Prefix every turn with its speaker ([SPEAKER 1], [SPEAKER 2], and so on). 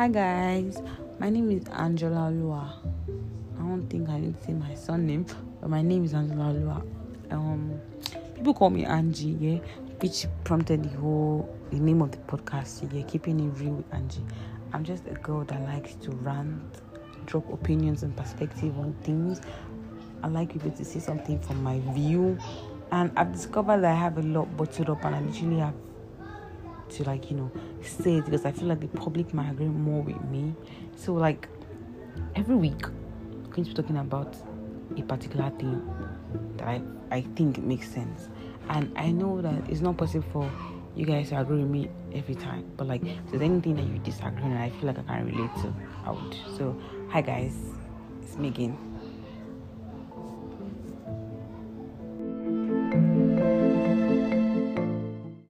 [SPEAKER 1] Hi guys, my name is Angela Lua. I don't think I didn't say my surname, but my name is Angela Lua. Um, people call me Angie, yeah, which prompted the whole the name of the podcast. Yeah, keeping it real with Angie. I'm just a girl that likes to rant, drop opinions and perspective on things. I like people to see something from my view, and I've discovered that I have a lot bottled up, and I literally have to like you know say it because I feel like the public might agree more with me. So like every week, I'm going to be talking about a particular thing that I I think makes sense, and I know that it's not possible for you guys to agree with me every time. But like, if there's anything that you disagree on, and I feel like I can relate to, I would. So hi guys, it's Megan.